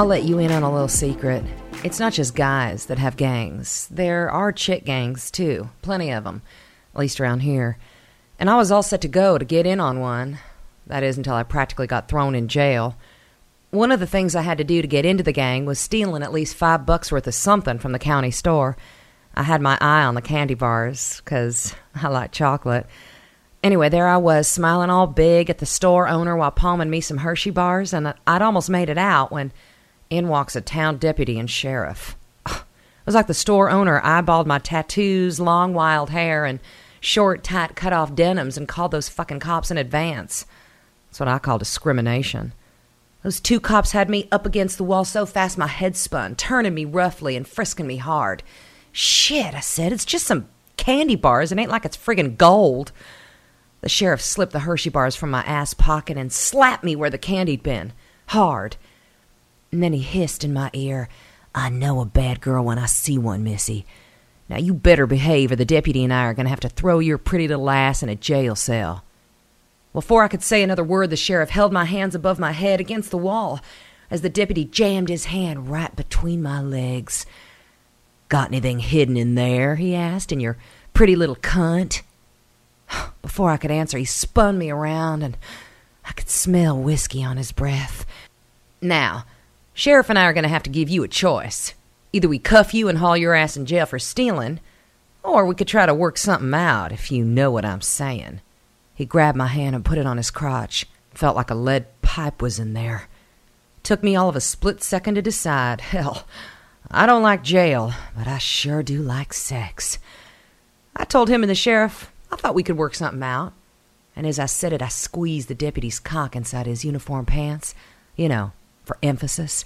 I'll let you in on a little secret. It's not just guys that have gangs. There are chick gangs, too. Plenty of them. At least around here. And I was all set to go to get in on one. That is, until I practically got thrown in jail. One of the things I had to do to get into the gang was stealing at least five bucks worth of something from the county store. I had my eye on the candy bars, 'cause I like chocolate. Anyway, there I was, smiling all big at the store owner while palming me some Hershey bars, and I'd almost made it out when in walks a town deputy and sheriff. It was like the store owner eyeballed my tattoos, long wild hair, and short, tight, cut off denims and called those fucking cops in advance. That's what I call discrimination. Those two cops had me up against the wall so fast my head spun, turning me roughly and frisking me hard. Shit, I said, it's just some candy bars. It ain't like it's friggin' gold. The sheriff slipped the Hershey bars from my ass pocket and slapped me where the candy'd been. Hard. And then he hissed in my ear, I know a bad girl when I see one, Missy. Now you better behave or the deputy and I are going to have to throw your pretty little ass in a jail cell. Before I could say another word, the sheriff held my hands above my head against the wall as the deputy jammed his hand right between my legs. Got anything hidden in there? he asked, in your pretty little cunt. Before I could answer, he spun me around and I could smell whiskey on his breath. Now, Sheriff and I are going to have to give you a choice. Either we cuff you and haul your ass in jail for stealing, or we could try to work something out, if you know what I'm saying. He grabbed my hand and put it on his crotch. Felt like a lead pipe was in there. Took me all of a split second to decide. Hell, I don't like jail, but I sure do like sex. I told him and the sheriff I thought we could work something out. And as I said it, I squeezed the deputy's cock inside his uniform pants. You know, for emphasis.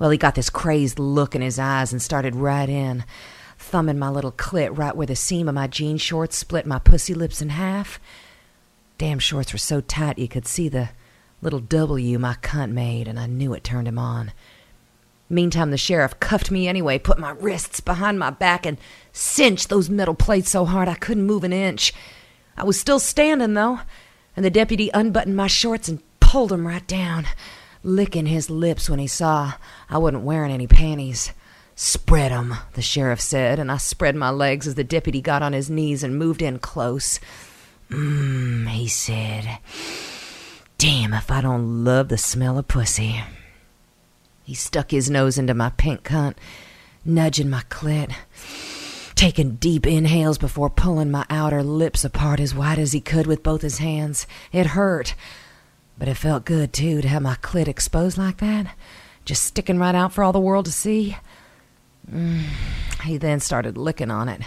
Well, he got this crazed look in his eyes and started right in, thumbing my little clit right where the seam of my jean shorts split my pussy lips in half. Damn shorts were so tight you could see the little W my cunt made, and I knew it turned him on. Meantime, the sheriff cuffed me anyway, put my wrists behind my back, and cinched those metal plates so hard I couldn't move an inch. I was still standing, though, and the deputy unbuttoned my shorts and pulled 'em right down, licking his lips when he saw I wasn't wearing any panties. Spread 'em, the sheriff said, and I spread my legs as the deputy got on his knees and moved in close. Mmm, he said. Damn if I don't love the smell of pussy. He stuck his nose into my pink cunt, nudging my clit, taking deep inhales before pulling my outer lips apart as wide as he could with both his hands. It hurt, but it felt good, too, to have my clit exposed like that, just sticking right out for all the world to see. Mm. He then started licking on it,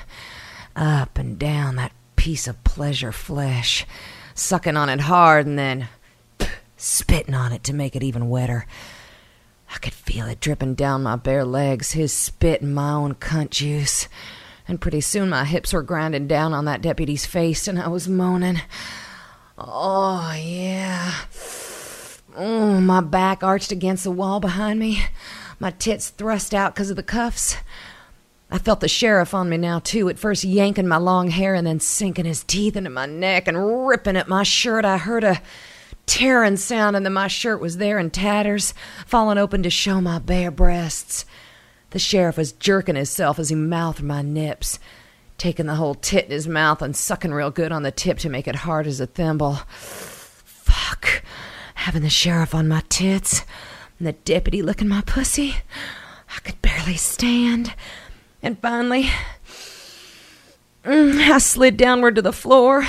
up and down that piece of pleasure flesh, sucking on it hard and then spitting on it to make it even wetter. I could feel it dripping down my bare legs, his spit and my own cunt juice. And pretty soon my hips were grinding down on that deputy's face, and I was moaning. Oh, yeah. Oh, my back arched against the wall behind me, my tits thrust out because of the cuffs. I felt the sheriff on me now, too, at first yanking my long hair and then sinking his teeth into my neck and ripping at my shirt. I heard a tearing sound, and then my shirt was there in tatters, falling open to show my bare breasts. The sheriff was jerking himself as he mouthed my nips, taking the whole tit in his mouth and sucking real good on the tip to make it hard as a thimble. Having the sheriff on my tits and the deputy licking my pussy. I could barely stand. And finally, mm, I slid downward to the floor.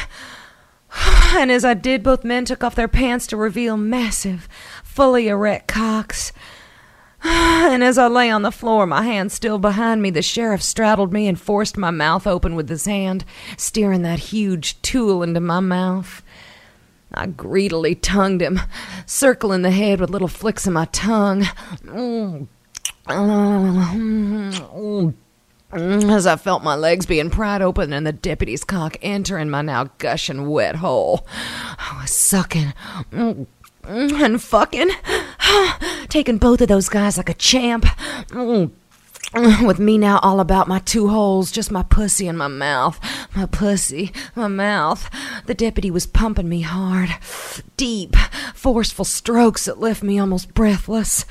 And as I did, both men took off their pants to reveal massive, fully erect cocks. And as I lay on the floor, my hand still behind me, the sheriff straddled me and forced my mouth open with his hand, steering that huge tool into my mouth. I greedily tongued him, circling the head with little flicks of my tongue. As I felt my legs being pried open and the deputy's cock entering my now gushing wet hole, I was sucking and fucking, taking both of those guys like a champ. With me now all about my two holes, just my pussy and my mouth. My pussy, my mouth. The deputy was pumping me hard. Deep, forceful strokes that left me almost breathless.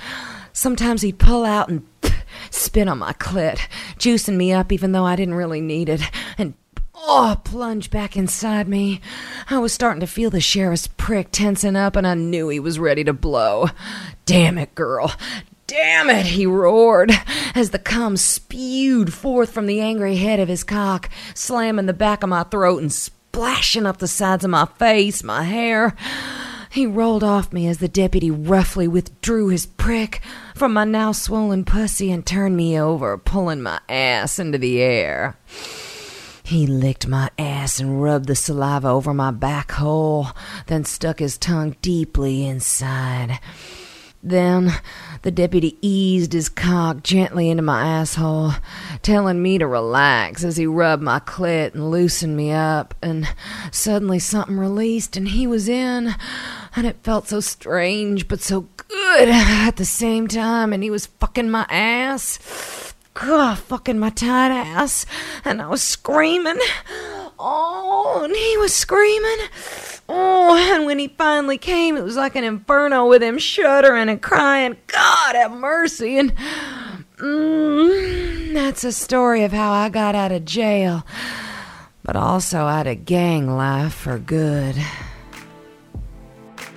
Sometimes he'd pull out and spit on my clit, juicing me up even though I didn't really need it, and oh, plunge back inside me. I was starting to feel the sheriff's prick tensing up, and I knew he was ready to blow. Damn it, girl. Damn it, he roared as the cum spewed forth from the angry head of his cock, slamming the back of my throat and splashing up the sides of my face, my hair. He rolled off me as the deputy roughly withdrew his prick from my now swollen pussy and turned me over, pulling my ass into the air. He licked my ass and rubbed the saliva over my back hole, then stuck his tongue deeply inside. Then the deputy eased his cock gently into my asshole, telling me to relax as he rubbed my clit and loosened me up. And suddenly something released and he was in, and it felt so strange but so good at the same time. And he was fucking my ass. God, fucking my tight ass. And I was screaming. Oh, and he was screaming. Oh, and when he finally came, it was like an inferno with him shuddering and crying, God have mercy. And mm, that's a story of how I got out of jail, but also out of gang life for good.